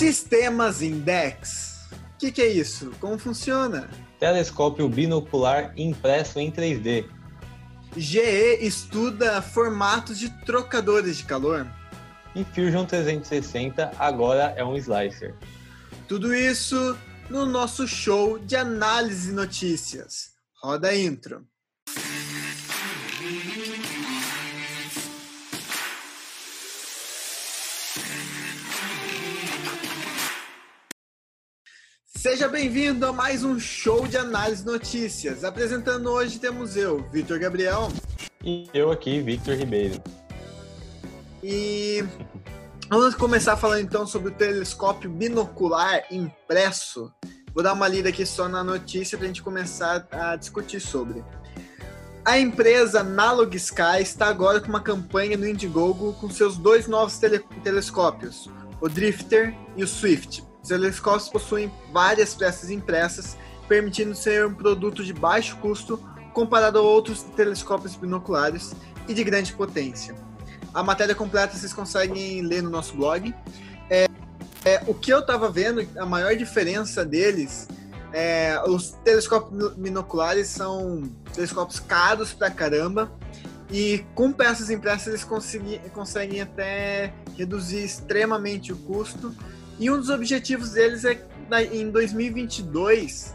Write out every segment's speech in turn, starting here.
Sistemas Index. O que, que é isso? Como funciona? Telescópio binocular impresso em 3D. GE estuda formatos de trocadores de calor. E Fusion 360 agora é um slicer. Tudo isso no nosso show de análise de notícias. Roda a intro. Seja bem-vindo a mais um show de análise de notícias. Apresentando hoje temos eu, Vitor Gabriel. E eu aqui, Victor Ribeiro. E vamos começar falando então sobre o telescópio binocular impresso. Vou dar uma lida aqui só na notícia para a gente começar a discutir sobre. A empresa Analog Sky está agora com uma campanha no Indiegogo com seus dois novos tele telescópios, o Drifter e o Swift. Os telescópios possuem várias peças impressas, permitindo ser um produto de baixo custo comparado a outros telescópios binoculares e de grande potência. A matéria completa vocês conseguem ler no nosso blog. É, é, o que eu estava vendo, a maior diferença deles, é, os telescópios binoculares são telescópios caros pra caramba e com peças impressas eles conseguem até reduzir extremamente o custo e um dos objetivos deles é em 2022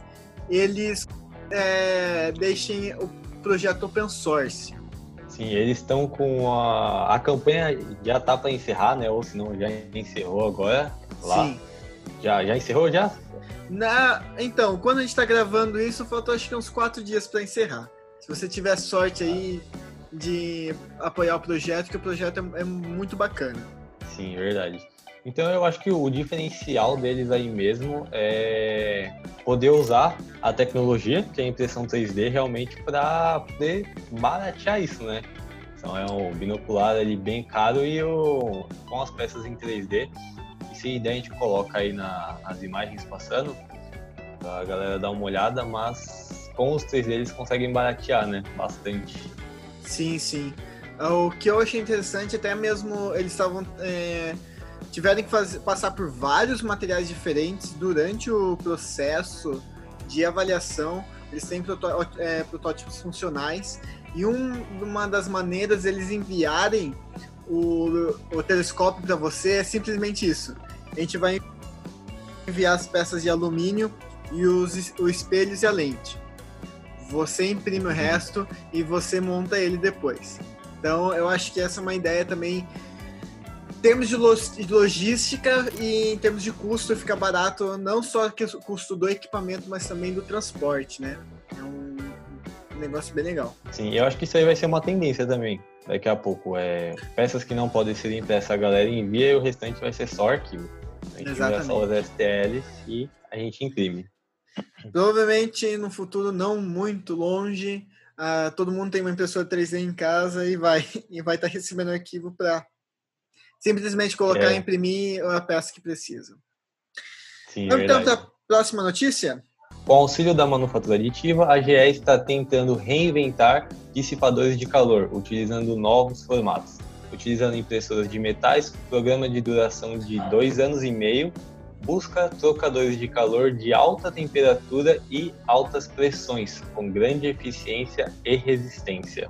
eles é, deixem o projeto open source. Sim, eles estão com a, a campanha já tá para encerrar, né? Ou se não já encerrou agora lá. Sim. Já, já encerrou já? Na, então, quando a gente está gravando isso, faltou acho que uns quatro dias para encerrar. Se você tiver sorte aí de apoiar o projeto, que o projeto é, é muito bacana. Sim, verdade. Então eu acho que o diferencial deles aí mesmo é poder usar a tecnologia, que é a impressão 3D, realmente para poder baratear isso, né? Então é um binocular ali bem caro e o, com as peças em 3D. E se der, a gente coloca aí na, nas imagens passando, a galera dar uma olhada, mas com os 3D eles conseguem baratear, né? Bastante. Sim, sim. O que eu achei interessante, até mesmo eles estavam. É tiveram que fazer, passar por vários materiais diferentes durante o processo de avaliação. Eles têm é, protótipos funcionais e um, uma das maneiras eles enviarem o, o telescópio para você é simplesmente isso. A gente vai enviar as peças de alumínio e os, os espelhos e a lente. Você imprime o resto e você monta ele depois. Então, eu acho que essa é uma ideia também termos de logística e em termos de custo fica barato não só o custo do equipamento, mas também do transporte, né? É um, negócio bem legal. Sim, eu acho que isso aí vai ser uma tendência também daqui a pouco. É, peças que não podem ser impressas, a galera envia e o restante vai ser só arquivo. A gente Exatamente. só os STLs e a gente imprime. Provavelmente no futuro não muito longe, uh, todo mundo tem uma impressora 3D em casa e vai e vai estar tá recebendo arquivo para simplesmente colocar e é. imprimir a peça que precisa. Sim, Vamos então para a próxima notícia? Com auxílio da manufatura aditiva, a GE está tentando reinventar dissipadores de calor, utilizando novos formatos. Utilizando impressoras de metais, programa de duração de dois anos e meio, busca trocadores de calor de alta temperatura e altas pressões, com grande eficiência e resistência.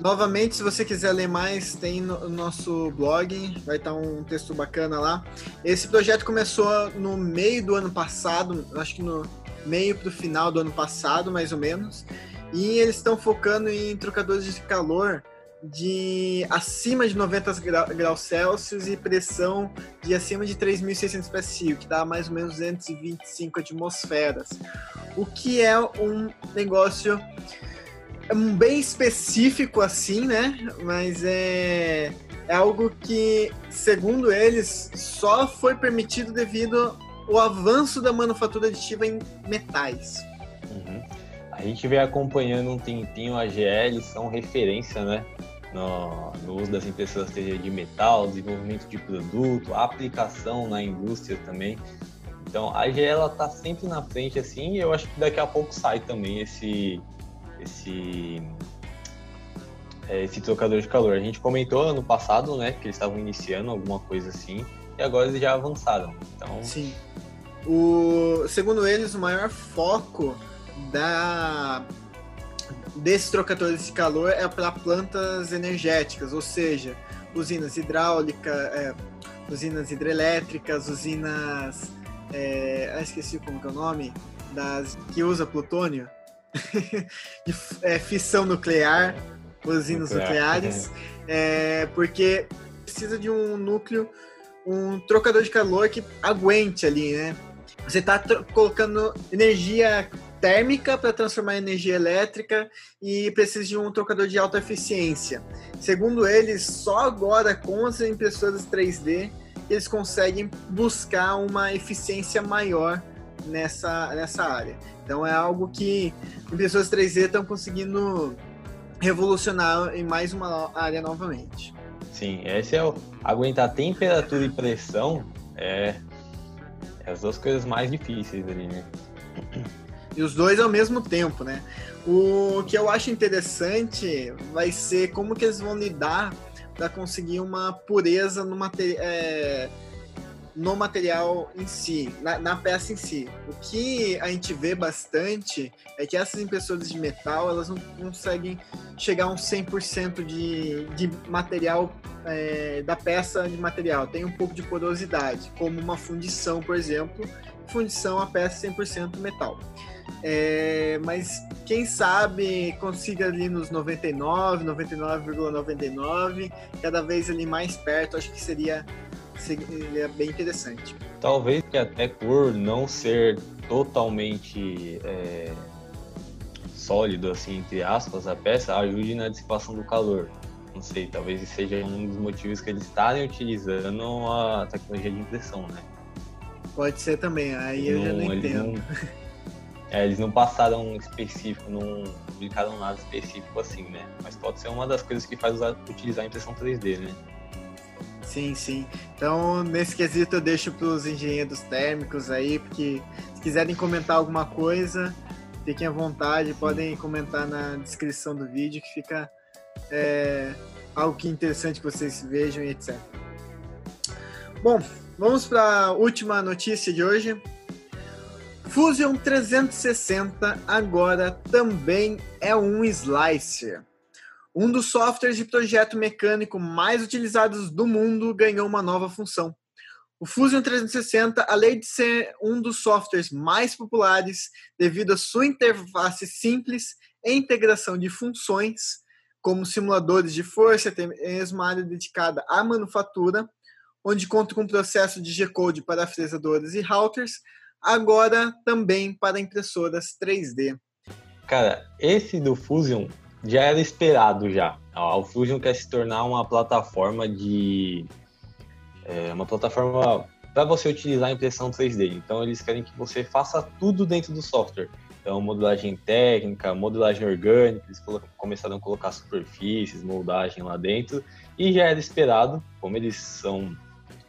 Novamente, se você quiser ler mais, tem no nosso blog, vai estar um texto bacana lá. Esse projeto começou no meio do ano passado, acho que no meio para o final do ano passado, mais ou menos. E eles estão focando em trocadores de calor de acima de 90 graus Celsius e pressão de acima de 3.600 PSI, que dá mais ou menos 225 atmosferas. O que é um negócio é bem específico assim, né? Mas é, é algo que, segundo eles, só foi permitido devido ao avanço da manufatura aditiva em metais. Uhum. A gente vem acompanhando um tempinho a eles são referência, né? No, no, uso das impressoras 3D de metal, desenvolvimento de produto, aplicação na indústria também. Então a GE ela tá sempre na frente assim, e eu acho que daqui a pouco sai também esse esse é, esse trocador de calor. A gente comentou ano passado, né, que eles estavam iniciando alguma coisa assim, e agora eles já avançaram. Então... Sim. O, segundo eles, o maior foco da desses trocadores de calor é para plantas energéticas, ou seja, usinas hidráulicas, é, usinas hidrelétricas, usinas. É, ah, esqueci como é o nome, das que usa plutônio, de é, fissão nuclear, usinas Nuclear. nucleares, é, porque precisa de um núcleo, um trocador de calor que aguente ali, né? Você está colocando energia térmica para transformar em energia elétrica e precisa de um trocador de alta eficiência. Segundo eles, só agora com as impressoras 3D eles conseguem buscar uma eficiência maior nessa, nessa área. Então é algo que impressoras 3D estão conseguindo revolucionar em mais uma área novamente. Sim, esse é o aguentar temperatura e pressão é, é as duas coisas mais difíceis ali, né? E os dois ao mesmo tempo, né? O que eu acho interessante vai ser como que eles vão lidar para conseguir uma pureza no, materi é, no material em si, na, na, peça em si. O que a gente vê bastante é que essas impressoras de metal, elas não conseguem chegar a um 100% de, de material, é, da peça de material. Tem um pouco de porosidade, como uma fundição, por exemplo. Fundição, a peça 100% metal. É, mas quem sabe consiga ali nos 99, 99,99, cada vez ali mais perto, acho que seria, seria bem interessante. Talvez que até por não ser totalmente é, sólido, assim, entre aspas, a peça, ajude na dissipação do calor. Não sei, talvez seja um dos motivos que eles estarem utilizando a tecnologia de impressão, né? Pode ser também, aí eu não, já não entendo. Não é, eles não passaram específico, não publicaram nada específico assim, né? Mas pode ser uma das coisas que faz usar, utilizar a impressão 3D, né? Sim, sim. Então, nesse quesito, eu deixo para os engenheiros térmicos aí, porque se quiserem comentar alguma coisa, fiquem à vontade, podem comentar na descrição do vídeo, que fica é, algo que é interessante que vocês vejam e etc. Bom, vamos para a última notícia de hoje. Fusion 360 agora também é um slicer. Um dos softwares de projeto mecânico mais utilizados do mundo ganhou uma nova função. O Fusion 360, além de ser um dos softwares mais populares devido à sua interface simples e integração de funções, como simuladores de força, tem mesmo área dedicada à manufatura, onde conta com processo de G-Code para fresadores e routers, agora também para impressoras 3D. Cara, esse do Fusion já era esperado já. O Fusion quer se tornar uma plataforma de é, uma plataforma para você utilizar a impressão 3D. Então eles querem que você faça tudo dentro do software. Então modelagem técnica, modelagem orgânica, eles começaram a colocar superfícies, moldagem lá dentro e já era esperado, como eles são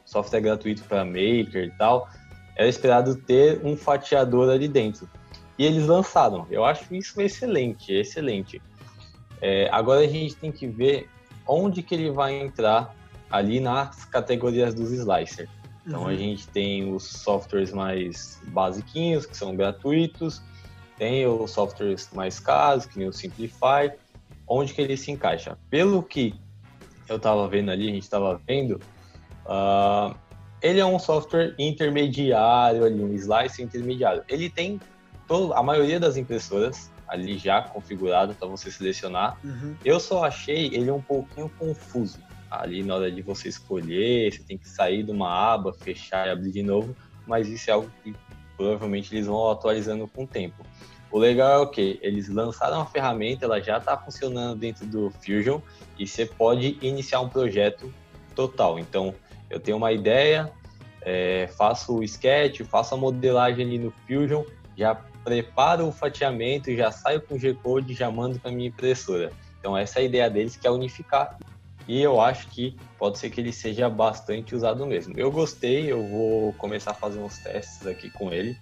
software gratuito para Maker e tal, era esperado ter um fatiador ali dentro. E eles lançaram. Eu acho isso excelente, excelente. É, agora a gente tem que ver onde que ele vai entrar ali nas categorias dos slicer. Então uhum. a gente tem os softwares mais basiquinhos, que são gratuitos, tem os softwares mais caros, que nem o Simplify, onde que ele se encaixa. Pelo que eu estava vendo ali, a gente estava vendo, uh, ele é um software intermediário ali, um slice intermediário. Ele tem todo, a maioria das impressoras ali já configurado para você selecionar. Uhum. Eu só achei ele um pouquinho confuso ali na hora de você escolher, você tem que sair de uma aba, fechar e abrir de novo, mas isso é algo que provavelmente eles vão atualizando com o tempo. O legal é o que eles lançaram a ferramenta, ela já está funcionando dentro do Fusion e você pode iniciar um projeto total. Então, eu tenho uma ideia, é, faço o sketch, faço a modelagem ali no Fusion, já preparo o fatiamento, já saio com o G-Code, já mando para minha impressora. Então essa é a ideia deles, que é unificar. E eu acho que pode ser que ele seja bastante usado mesmo. Eu gostei, eu vou começar a fazer uns testes aqui com ele.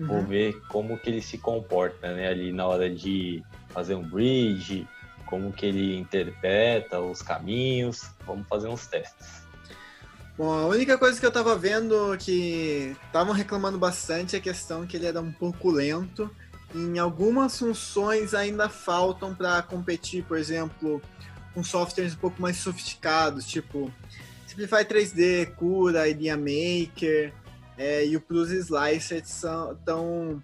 Uhum. Vou ver como que ele se comporta, né? Ali na hora de fazer um bridge, como que ele interpreta os caminhos. Vamos fazer uns testes. Bom, a única coisa que eu tava vendo que estavam reclamando bastante é a questão que ele era um pouco lento. Em algumas funções ainda faltam para competir, por exemplo, com softwares um pouco mais sofisticados, tipo Simplify 3D, Cura, Idea Maker é, e o Plus Slicer são tão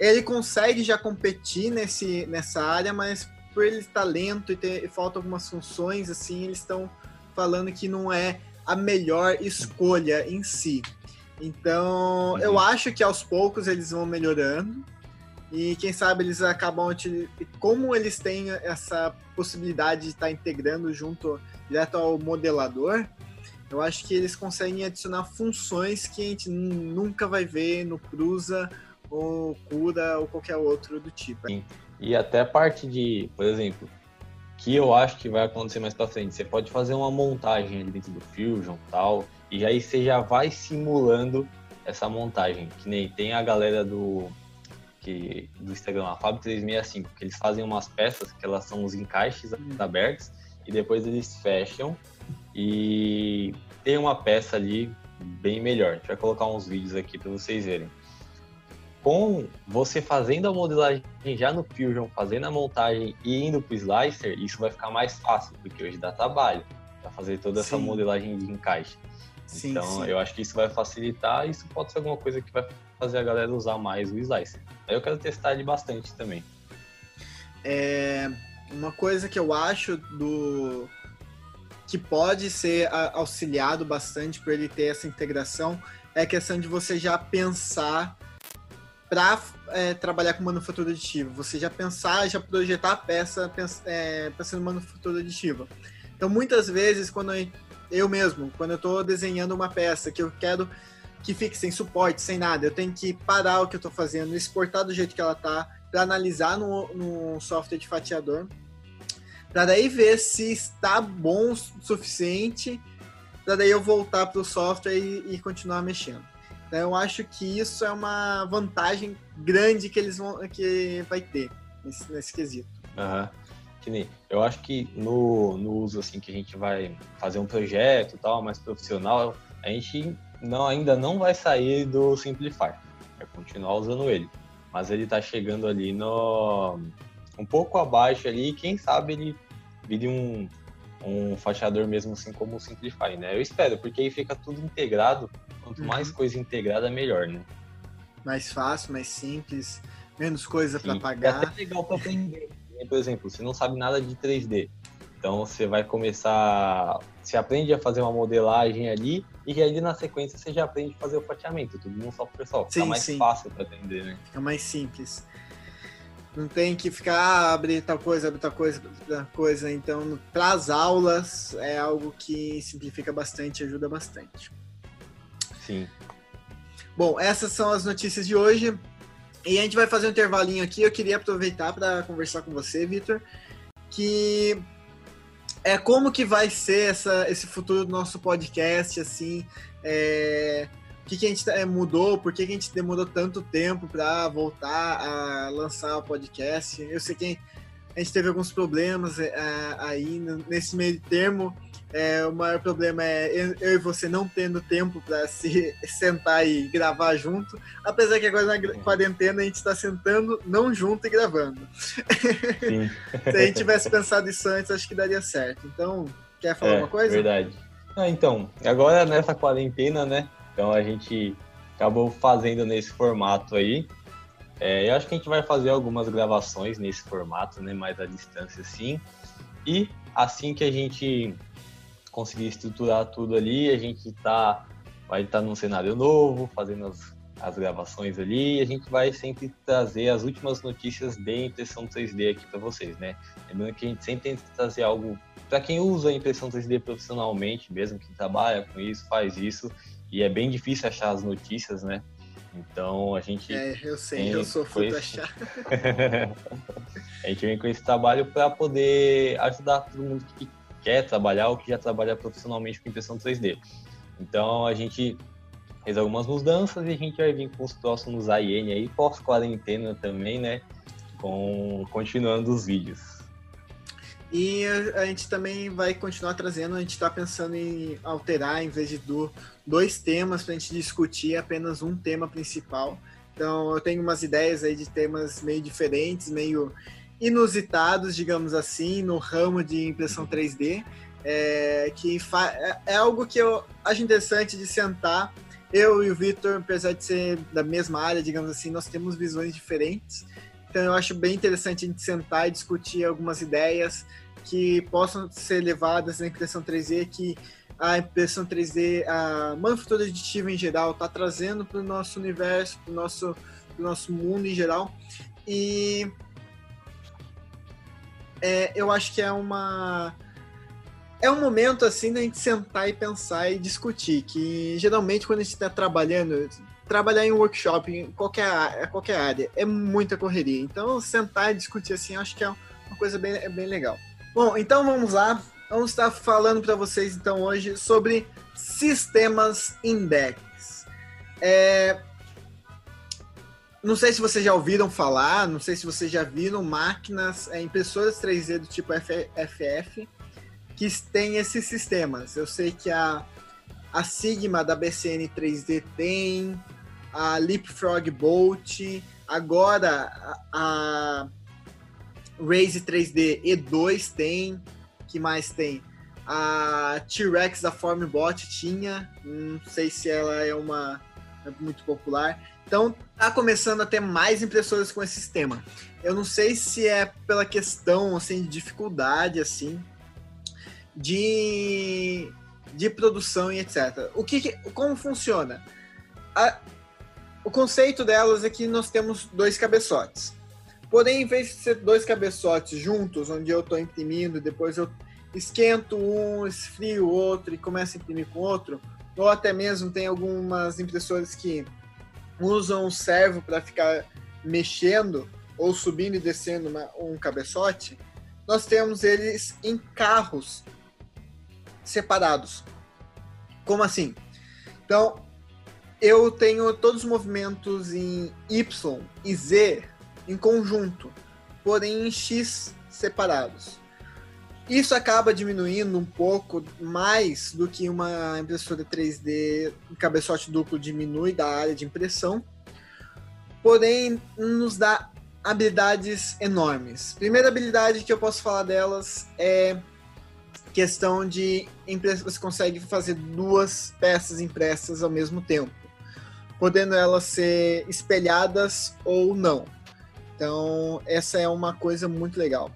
ele consegue já competir nesse, nessa área, mas por ele estar lento e ter falta algumas funções assim, eles estão falando que não é a melhor escolha em si. Então, uhum. eu acho que aos poucos eles vão melhorando. E quem sabe eles acabam como eles têm essa possibilidade de estar integrando junto direto ao modelador, eu acho que eles conseguem adicionar funções que a gente nunca vai ver no Prusa ou Cura ou qualquer outro do tipo. Sim. E até a parte de, por exemplo, que eu acho que vai acontecer mais para frente. Você pode fazer uma montagem ali dentro do Fusion tal, e aí você já vai simulando essa montagem. Que nem tem a galera do que do Instagram, a Fab 365, que eles fazem umas peças que elas são os encaixes hum. abertos e depois eles fecham e tem uma peça ali bem melhor. A gente vai colocar uns vídeos aqui para vocês verem com você fazendo a modelagem já no Fusion, fazendo a montagem e indo para o Slicer, isso vai ficar mais fácil, porque hoje dá trabalho para fazer toda sim. essa modelagem de encaixe. Sim, então, sim. eu acho que isso vai facilitar, isso pode ser alguma coisa que vai fazer a galera usar mais o Slicer. Aí eu quero testar ele bastante também. É, uma coisa que eu acho do que pode ser auxiliado bastante por ele ter essa integração é a questão de você já pensar para é, trabalhar com manufatura aditiva. Você já pensar, já projetar a peça é, pensando em manufatura aditiva. Então, muitas vezes, quando eu, eu mesmo, quando eu estou desenhando uma peça que eu quero que fique sem suporte, sem nada, eu tenho que parar o que eu estou fazendo, exportar do jeito que ela está, para analisar no, no software de fatiador, para daí ver se está bom o suficiente, para daí eu voltar para o software e, e continuar mexendo. Então, eu acho que isso é uma vantagem grande que eles vão que vai ter nesse, nesse quesito. Uhum. Eu acho que no, no uso assim que a gente vai fazer um projeto tal mais profissional, a gente não, ainda não vai sair do Simplify, vai continuar usando ele, mas ele está chegando ali no um pouco abaixo ali, quem sabe ele vire um, um fachador mesmo assim como o Simplify, né? Eu espero, porque aí fica tudo integrado Quanto uhum. mais coisa integrada, melhor, né? Mais fácil, mais simples, menos coisa para pagar. É até legal para aprender. Por exemplo, você não sabe nada de 3D. Então você vai começar, você aprende a fazer uma modelagem ali e aí na sequência você já aprende a fazer o fatiamento, tudo num software só. Fica sim, mais sim. fácil para aprender, né? Fica mais simples. Não tem que ficar ah, abrir tal coisa, abrir tal coisa, tal coisa. Então, para as aulas é algo que simplifica bastante, ajuda bastante. Sim. Bom, essas são as notícias de hoje. E a gente vai fazer um intervalinho aqui. Eu queria aproveitar para conversar com você, Vitor, que é como que vai ser essa, esse futuro do nosso podcast, assim, é, o que, que a gente é, mudou, por que, que a gente demorou tanto tempo para voltar a lançar o podcast. Eu sei que a gente teve alguns problemas é, aí nesse meio termo. É, o maior problema é eu e você não tendo tempo para se sentar e gravar junto. Apesar que agora na quarentena a gente está sentando não junto e gravando. se a gente tivesse pensado isso antes, acho que daria certo. Então, quer falar é, uma coisa? Verdade. Ah, então, agora nessa quarentena, né? Então a gente acabou fazendo nesse formato aí. É, eu acho que a gente vai fazer algumas gravações nesse formato, né? Mais à distância, assim. E assim que a gente conseguir estruturar tudo ali, a gente tá, vai estar tá num cenário novo, fazendo as, as gravações ali, e a gente vai sempre trazer as últimas notícias de impressão 3D aqui para vocês, né? Lembrando que a gente sempre tenta trazer algo para quem usa a impressão 3D profissionalmente, mesmo que trabalha com isso, faz isso, e é bem difícil achar as notícias, né? Então a gente. É, eu sei, eu sou fã achar. a gente vem com esse trabalho para poder ajudar todo mundo que quer trabalhar ou que já trabalha profissionalmente com impressão 3D. Então a gente fez algumas mudanças e a gente vai vir com os próximos AIN aí, pós-quarentena também, né? Com, continuando os vídeos. E a gente também vai continuar trazendo, a gente está pensando em alterar, em vez de do, dois temas para a gente discutir, apenas um tema principal. Então eu tenho umas ideias aí de temas meio diferentes, meio inusitados, digamos assim, no ramo de impressão 3D, é, que é, é algo que eu acho interessante de sentar. Eu e o Victor, apesar de ser da mesma área, digamos assim, nós temos visões diferentes. Então eu acho bem interessante a gente sentar e discutir algumas ideias que possam ser levadas na impressão 3D, que a impressão 3D, a manufatura aditiva em geral, está trazendo para o nosso universo, para o nosso, nosso mundo em geral. E é, eu acho que é uma é um momento assim da gente sentar e pensar e discutir que geralmente quando a gente está trabalhando trabalhar em workshop, em qualquer, qualquer área, é muita correria. Então, sentar e discutir assim, acho que é uma coisa bem, é bem legal. Bom, então vamos lá. Vamos estar falando para vocês, então, hoje sobre sistemas index. É... Não sei se vocês já ouviram falar, não sei se vocês já viram máquinas, é, impressoras 3D do tipo FF que têm esses sistemas. Eu sei que a, a Sigma da BCN 3D tem, a Leapfrog Bolt, agora a, a Raze 3D E2 tem, que mais tem? A T-Rex da Formbot tinha, não sei se ela é uma é muito popular. Então, tá começando a ter mais impressoras com esse sistema. Eu não sei se é pela questão assim de dificuldade assim de de produção e etc. O que como funciona? A, o conceito delas é que nós temos dois cabeçotes. Porém, em vez de ser dois cabeçotes juntos, onde eu estou imprimindo, depois eu esquento um, esfrio o outro e começo a imprimir com o outro, ou até mesmo tem algumas impressoras que usam o servo para ficar mexendo ou subindo e descendo uma, um cabeçote, nós temos eles em carros separados. Como assim? Então, eu tenho todos os movimentos em Y e Z em conjunto, porém em X separados. Isso acaba diminuindo um pouco mais do que uma impressora 3D em cabeçote duplo diminui da área de impressão, porém nos dá habilidades enormes. Primeira habilidade que eu posso falar delas é questão de você consegue fazer duas peças impressas ao mesmo tempo podendo elas ser espelhadas ou não. Então, essa é uma coisa muito legal.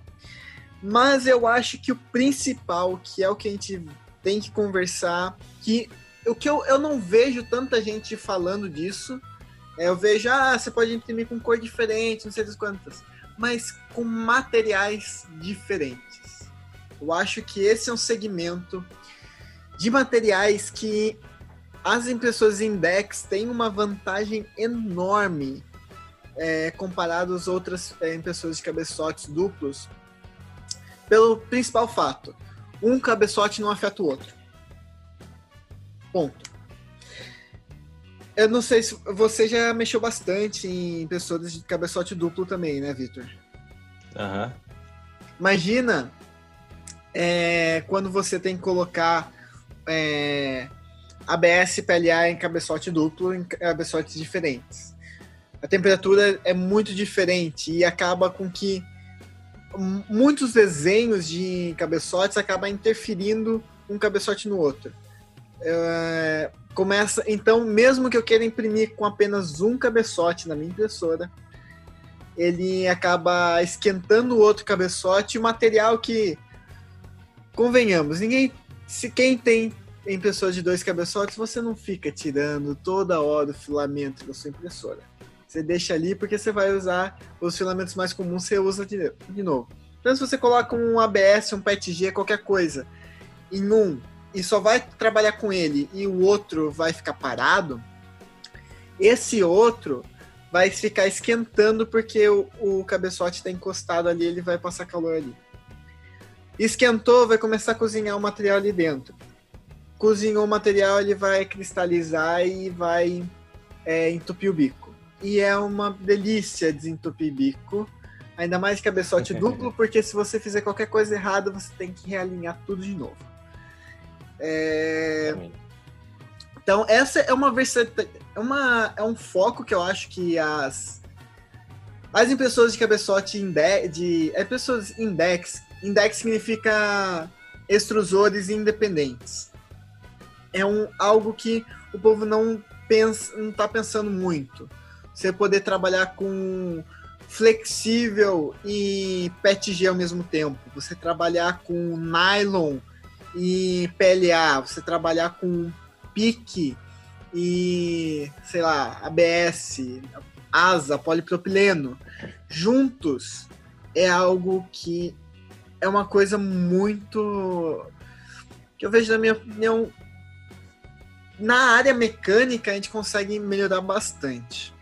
Mas eu acho que o principal, que é o que a gente tem que conversar, que o que eu, eu não vejo tanta gente falando disso, é, eu vejo, ah, você pode imprimir com cor diferente, não sei quantas, mas com materiais diferentes. Eu acho que esse é um segmento de materiais que as impressoras Index têm uma vantagem enorme é, comparado às outras é, impressoras de cabeçotes duplos, pelo principal fato: um cabeçote não afeta o outro. Ponto. Eu não sei se você já mexeu bastante em impressoras de cabeçote duplo também, né, Victor? Aham. Uhum. Imagina é, quando você tem que colocar é, ABS PLA em cabeçote duplo, em cabeçotes diferentes. A temperatura é muito diferente e acaba com que muitos desenhos de cabeçotes acabam interferindo um cabeçote no outro. É, começa, então, mesmo que eu queira imprimir com apenas um cabeçote na minha impressora, ele acaba esquentando o outro cabeçote, material que, convenhamos, ninguém, se quem tem em pessoas de dois cabeçotes, você não fica tirando toda hora o filamento da sua impressora. Você deixa ali porque você vai usar os filamentos mais comuns, você usa de, de novo. Então, se você coloca um ABS, um PETG, qualquer coisa, em um e só vai trabalhar com ele e o outro vai ficar parado, esse outro vai ficar esquentando porque o, o cabeçote está encostado ali, ele vai passar calor ali. Esquentou, vai começar a cozinhar o material ali dentro cozinhou o material, ele vai cristalizar e vai é, entupir o bico. E é uma delícia desentupir bico. Ainda mais cabeçote duplo, porque se você fizer qualquer coisa errada, você tem que realinhar tudo de novo. É... Então, essa é uma versatilidade, é, uma, é um foco que eu acho que as, as impressoras de cabeçote inde, de é impressoras index, index significa extrusores independentes. É um, algo que o povo não pensa, não está pensando muito. Você poder trabalhar com flexível e PETG ao mesmo tempo. Você trabalhar com nylon e PLA. Você trabalhar com pique e, sei lá, ABS, asa, polipropileno. Juntos é algo que é uma coisa muito que eu vejo na minha opinião na área mecânica a gente consegue melhorar bastante.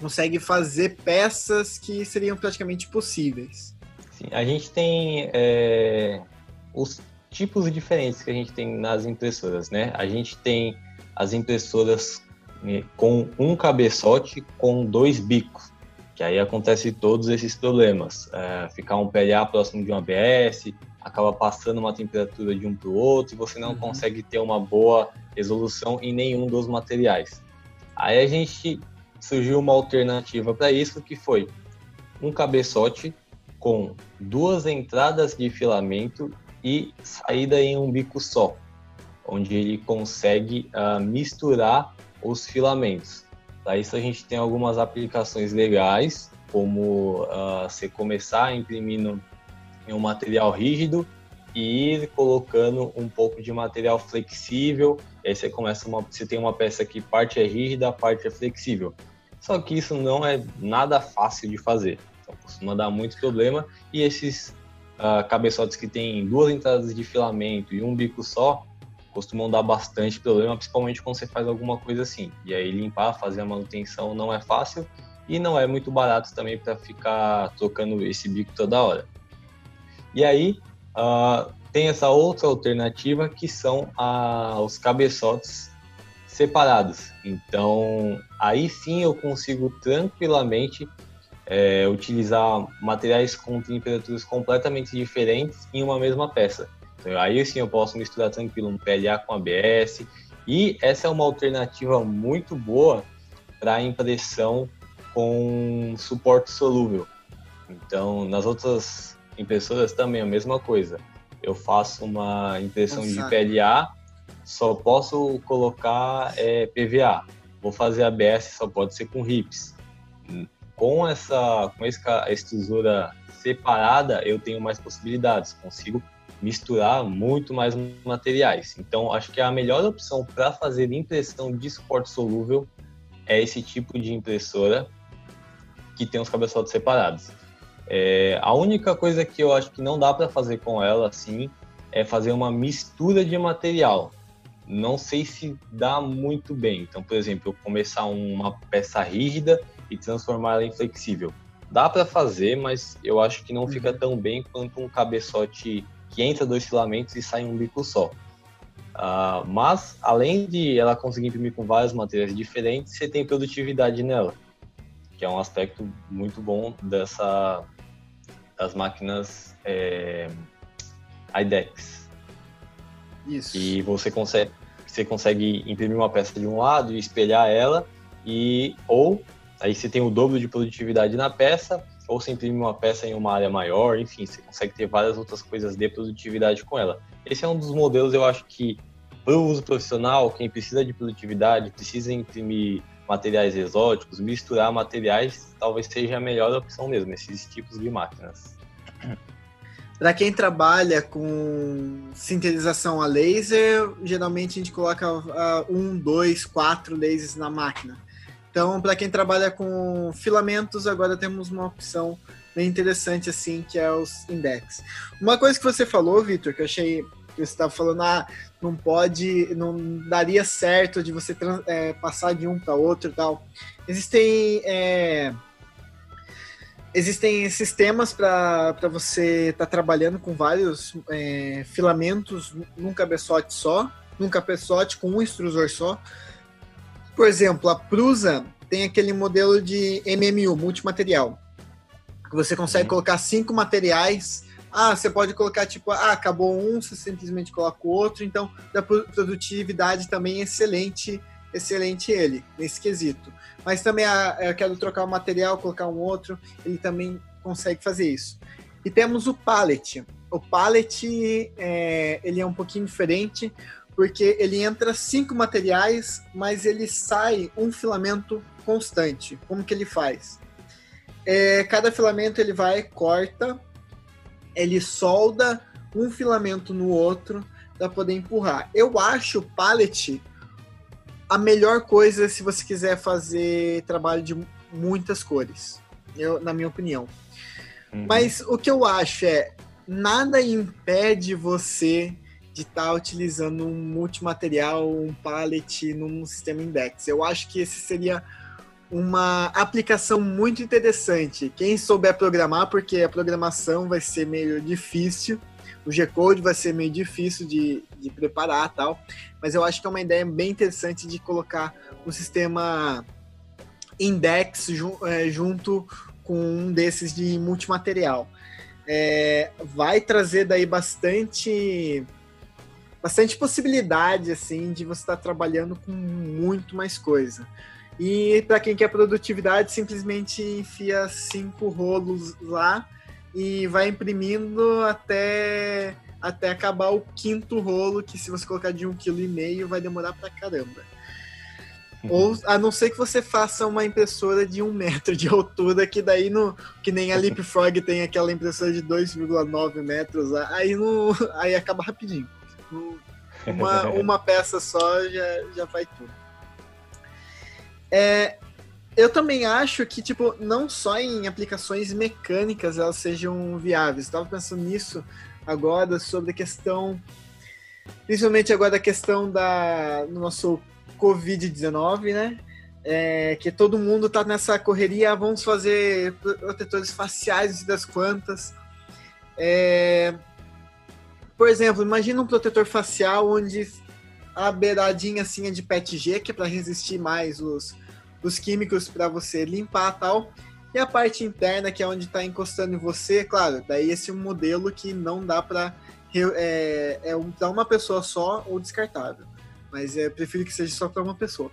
Consegue fazer peças que seriam praticamente possíveis. Sim, a gente tem é, os tipos diferentes que a gente tem nas impressoras, né? A gente tem as impressoras né, com um cabeçote com dois bicos, que aí acontece todos esses problemas. É, ficar um PLA próximo de um ABS, acaba passando uma temperatura de um para o outro e você não uhum. consegue ter uma boa resolução em nenhum dos materiais. Aí a gente surgiu uma alternativa para isso que foi um cabeçote com duas entradas de filamento e saída em um bico só, onde ele consegue uh, misturar os filamentos. Para isso a gente tem algumas aplicações legais, como uh, você começar imprimindo em um material rígido e colocando um pouco de material flexível. Aí você começa uma, você tem uma peça que parte é rígida, parte é flexível. Só que isso não é nada fácil de fazer. Então costuma dar muito problema e esses uh, cabeçotes que tem duas entradas de filamento e um bico só costumam dar bastante problema, principalmente quando você faz alguma coisa assim. E aí limpar, fazer a manutenção não é fácil e não é muito barato também para ficar trocando esse bico toda hora. E aí uh, tem essa outra alternativa que são uh, os cabeçotes separados. Então, aí sim eu consigo tranquilamente é, utilizar materiais com temperaturas completamente diferentes em uma mesma peça. Então, aí sim eu posso misturar tranquilo um PLA com ABS. E essa é uma alternativa muito boa para impressão com suporte solúvel. Então, nas outras impressoras também é a mesma coisa. Eu faço uma impressão Nossa. de PLA, só posso colocar é, PVA. Vou fazer ABS, só pode ser com RIPS. Com essa, com essa extrusora separada, eu tenho mais possibilidades. Consigo misturar muito mais materiais. Então, acho que a melhor opção para fazer impressão de suporte solúvel é esse tipo de impressora que tem os cabeçotes separados. É, a única coisa que eu acho que não dá para fazer com ela assim é fazer uma mistura de material. Não sei se dá muito bem. Então, por exemplo, eu começar uma peça rígida e transformar ela em flexível. Dá para fazer, mas eu acho que não fica uhum. tão bem quanto um cabeçote que entra dois filamentos e sai um bico só. Uh, mas, além de ela conseguir imprimir com vários materiais diferentes, você tem produtividade nela, que é um aspecto muito bom dessa das máquinas é, IDEX. Isso. E você consegue, você consegue imprimir uma peça de um lado e espelhar ela, e ou aí você tem o dobro de produtividade na peça, ou você imprime uma peça em uma área maior, enfim, você consegue ter várias outras coisas de produtividade com ela. Esse é um dos modelos, eu acho que para o uso profissional, quem precisa de produtividade, precisa imprimir materiais exóticos, misturar materiais, talvez seja a melhor opção mesmo, esses tipos de máquinas. Para quem trabalha com sintetização a laser, geralmente a gente coloca uh, um, dois, quatro lasers na máquina. Então, para quem trabalha com filamentos, agora temos uma opção bem interessante assim, que é os index. Uma coisa que você falou, Vitor, que eu achei você estava falando, ah, não pode, não daria certo de você é, passar de um para outro e tal. Existem é, existem sistemas para você estar tá trabalhando com vários é, filamentos num cabeçote só, num cabeçote com um extrusor só. Por exemplo, a Prusa tem aquele modelo de MMU, multimaterial. Você consegue colocar cinco materiais. Ah, você pode colocar tipo, ah, acabou um, você simplesmente coloca o outro. Então, da produtividade também é excelente, excelente ele nesse quesito. Mas também ah, eu quero trocar um material, colocar um outro, ele também consegue fazer isso. E temos o pallet. O pallet é, ele é um pouquinho diferente porque ele entra cinco materiais, mas ele sai um filamento constante. Como que ele faz? É, cada filamento ele vai, corta, ele solda um filamento no outro para poder empurrar. Eu acho o pallet a melhor coisa se você quiser fazer trabalho de muitas cores, eu, na minha opinião. Uhum. Mas o que eu acho é nada impede você de estar tá utilizando um multimaterial, um pallet num sistema index. Eu acho que esse seria uma aplicação muito interessante. Quem souber programar, porque a programação vai ser meio difícil, o G-Code vai ser meio difícil de, de preparar tal, mas eu acho que é uma ideia bem interessante de colocar um sistema index é, junto com um desses de multimaterial. É, vai trazer daí bastante bastante possibilidade assim de você estar trabalhando com muito mais coisa. E para quem quer produtividade, simplesmente enfia cinco rolos lá e vai imprimindo até, até acabar o quinto rolo, que se você colocar de um quilo e meio, vai demorar pra caramba. Uhum. Ou a não ser que você faça uma impressora de um metro de altura, que daí no. Que nem a Leapfrog tem aquela impressora de 2,9 metros, aí, no, aí acaba rapidinho. Uma, uma peça só já, já vai tudo. É, eu também acho que, tipo, não só em aplicações mecânicas elas sejam viáveis. Estava pensando nisso agora sobre a questão, principalmente agora a questão da no nosso Covid-19, né? É, que todo mundo tá nessa correria, vamos fazer protetores faciais e das quantas. É, por exemplo, imagina um protetor facial onde a beiradinha assim de PETG, que é para resistir mais os, os químicos para você limpar tal. E a parte interna, que é onde está encostando em você, claro, daí esse é um modelo que não dá para é, é um, para uma pessoa só ou descartável. Mas é, prefiro que seja só para uma pessoa.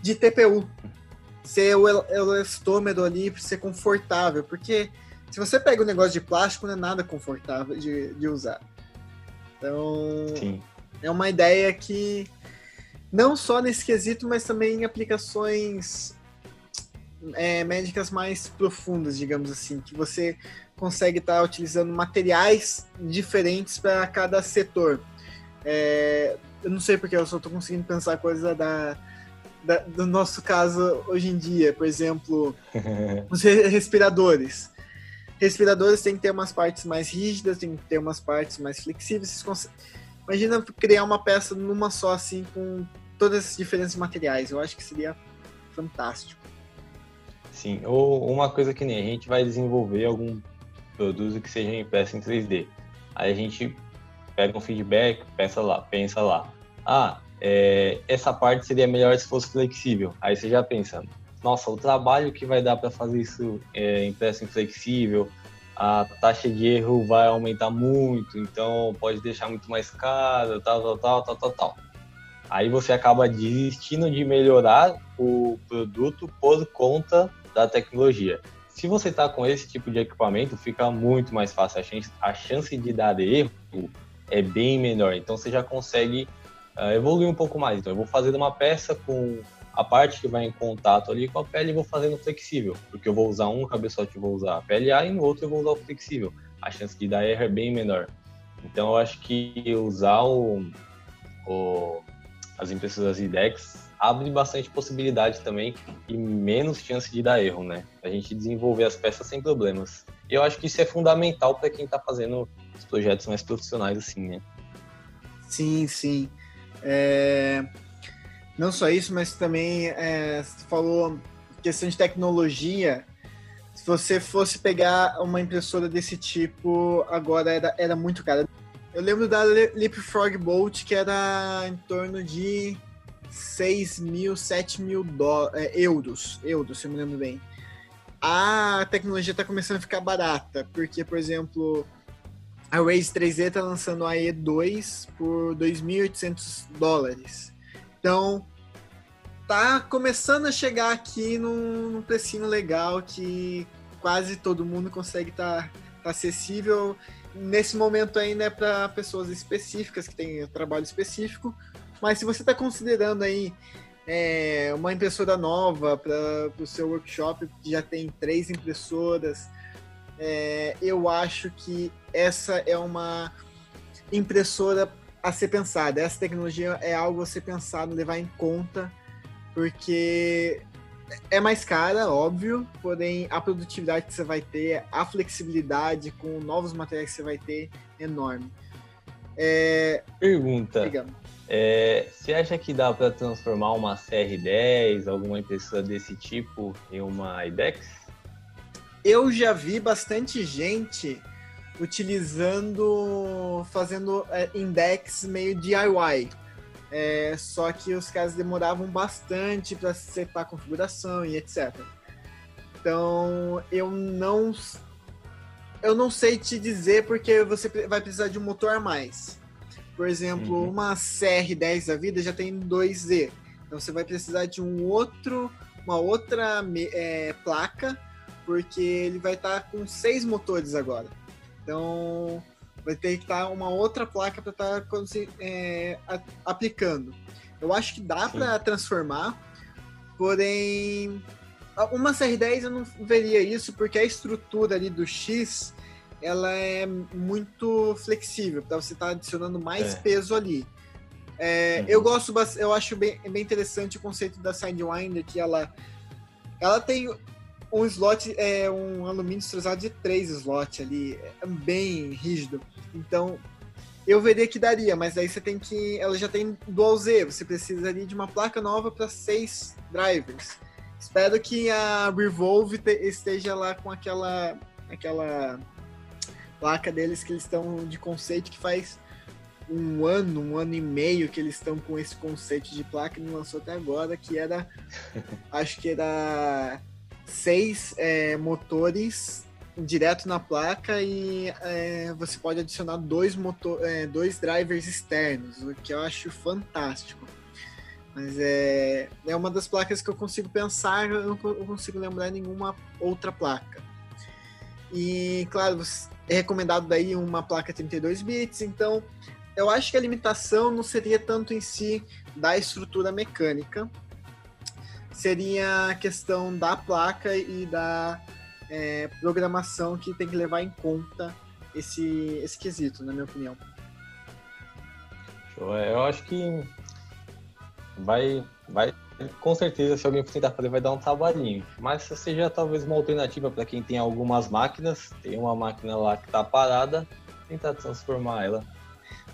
De TPU, ser o elastômero ali para ser confortável, porque se você pega um negócio de plástico, não é nada confortável de, de usar. Então, Sim. É uma ideia que não só nesse quesito, mas também em aplicações é, médicas mais profundas, digamos assim, que você consegue estar tá utilizando materiais diferentes para cada setor. É, eu não sei porque eu só estou conseguindo pensar coisa da, da, do nosso caso hoje em dia, por exemplo, os respiradores respiradores têm que ter umas partes mais rígidas, tem que ter umas partes mais flexíveis. Imagina criar uma peça numa só, assim, com todas esses diferentes materiais. Eu acho que seria fantástico. Sim, ou uma coisa que nem a gente vai desenvolver algum produto que seja impresso em 3D. Aí a gente pega um feedback, pensa lá, pensa lá. Ah, é, essa parte seria melhor se fosse flexível. Aí você já pensa, nossa, o trabalho que vai dar para fazer isso é, impresso inflexível, a taxa de erro vai aumentar muito, então pode deixar muito mais caro, tal, tal, tal, tal, tal, tal. Aí você acaba desistindo de melhorar o produto por conta da tecnologia. Se você está com esse tipo de equipamento, fica muito mais fácil. A chance, a chance de dar erro é bem menor. Então você já consegue uh, evoluir um pouco mais. Então eu vou fazer uma peça com a parte que vai em contato ali com a pele vou fazendo flexível, porque eu vou usar um cabeçote vou usar a pele A e no outro eu vou usar o flexível. A chance de dar erro é bem menor. Então eu acho que usar o, o as impressoras IDEX abre bastante possibilidade também e menos chance de dar erro, né? A gente desenvolver as peças sem problemas. Eu acho que isso é fundamental para quem está fazendo os projetos mais profissionais assim, né? Sim, sim. É... Não só isso, mas também é, você falou questão de tecnologia. Se você fosse pegar uma impressora desse tipo, agora era, era muito cara. Eu lembro da Leapfrog Bolt, que era em torno de 6 mil, 7 mil é, euros, euros, se eu me lembro bem. a tecnologia está começando a ficar barata, porque, por exemplo, a Raze 3D está lançando a E2 por 2.800 dólares. Então, tá começando a chegar aqui num, num precinho legal que quase todo mundo consegue estar tá, tá acessível. Nesse momento ainda é para pessoas específicas que têm trabalho específico, mas se você está considerando aí é, uma impressora nova para o seu workshop que já tem três impressoras, é, eu acho que essa é uma impressora a ser pensada. Essa tecnologia é algo a ser pensado, levar em conta, porque é mais cara, óbvio, porém a produtividade que você vai ter, a flexibilidade com novos materiais que você vai ter, é enorme. É... Pergunta. É, você acha que dá para transformar uma CR10, alguma impressora desse tipo, em uma IDEX? Eu já vi bastante gente utilizando, fazendo é, index meio DIY. É, só que os caras demoravam bastante para setar a configuração e etc. Então eu não eu não sei te dizer porque você vai precisar de um motor a mais. Por exemplo, uhum. uma CR10 da vida já tem 2Z. Então você vai precisar de um outro, uma outra é, placa, porque ele vai estar tá com seis motores agora. Então vai ter que estar uma outra placa para estar tá, é, aplicando. Eu acho que dá para transformar, porém uma CR10 eu não veria isso porque a estrutura ali do X ela é muito flexível, para você estar tá adicionando mais é. peso ali. É, uhum. Eu gosto, eu acho bem, bem interessante o conceito da Sidewinder, que ela, ela tem um slot, é um alumínio estruzado de três slots ali, é bem rígido. Então, eu veria que daria, mas aí você tem que. Ela já tem dual Z, você precisaria de uma placa nova para seis drivers. Espero que a Revolve esteja lá com aquela, aquela placa deles que eles estão de conceito que faz um ano, um ano e meio que eles estão com esse conceito de placa e não lançou até agora, que era, acho que era seis é, motores direto na placa e é, você pode adicionar dois, motor, é, dois drivers externos, o que eu acho fantástico. Mas é, é uma das placas que eu consigo pensar, eu não consigo lembrar nenhuma outra placa. E, claro, é recomendado daí uma placa 32 bits, então eu acho que a limitação não seria tanto em si da estrutura mecânica, seria a questão da placa e da é, programação que tem que levar em conta esse, esse quesito, na minha opinião. É, eu acho que vai, vai com certeza, se alguém for tentar fazer, vai dar um trabalhinho. Mas seja talvez uma alternativa para quem tem algumas máquinas, tem uma máquina lá que está parada, tentar transformar ela.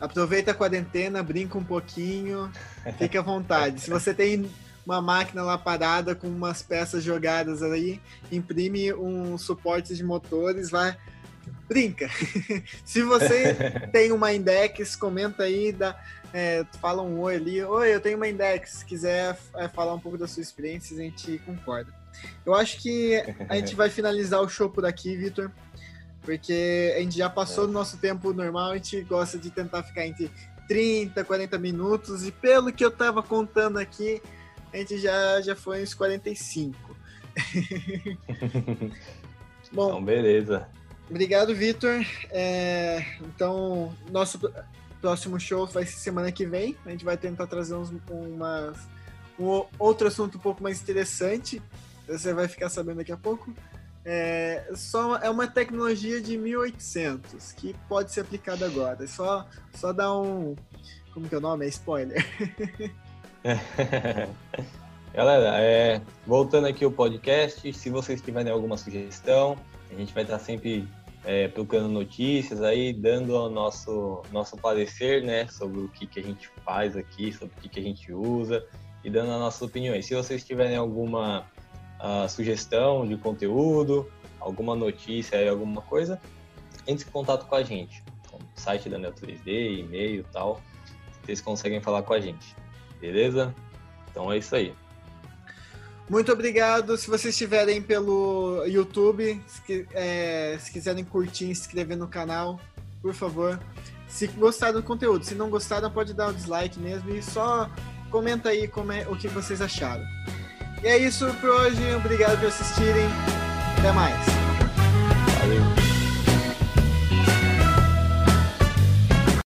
Aproveita a quarentena, brinca um pouquinho, fique à vontade. Se você tem uma máquina lá parada com umas peças jogadas aí, imprime um suporte de motores, vai brinca. Se você tem uma index, comenta aí, dá, é, fala um oi ali. Oi, eu tenho uma index. Se quiser é, falar um pouco da sua experiência, a gente concorda. Eu acho que a gente vai finalizar o show por aqui, Vitor. Porque a gente já passou é. do nosso tempo normal, a gente gosta de tentar ficar entre 30, 40 minutos. E pelo que eu tava contando aqui, a gente já, já foi uns 45. Bom, então, beleza. Obrigado, Vitor. É, então, nosso próximo show vai ser semana que vem. A gente vai tentar trazer uns, umas, um outro assunto um pouco mais interessante. Você vai ficar sabendo daqui a pouco. É, só, é uma tecnologia de 1800 que pode ser aplicada agora. É só, só dar um. Como que é o nome? É spoiler. Galera, é, voltando aqui o podcast, se vocês tiverem alguma sugestão, a gente vai estar sempre é, procurando notícias aí, dando o nosso, nosso parecer, né, sobre o que, que a gente faz aqui, sobre o que, que a gente usa e dando as nossas opiniões. Se vocês tiverem alguma uh, sugestão de conteúdo, alguma notícia aí, alguma coisa, entre em contato com a gente. Site da Neo3D, e-mail e tal, vocês conseguem falar com a gente. Beleza? Então é isso aí. Muito obrigado. Se vocês estiverem pelo YouTube, se, é, se quiserem curtir, se inscrever no canal, por favor. Se gostaram do conteúdo, se não gostaram, pode dar o um dislike mesmo e só comenta aí como é, o que vocês acharam. E é isso por hoje. Obrigado por assistirem. Até mais.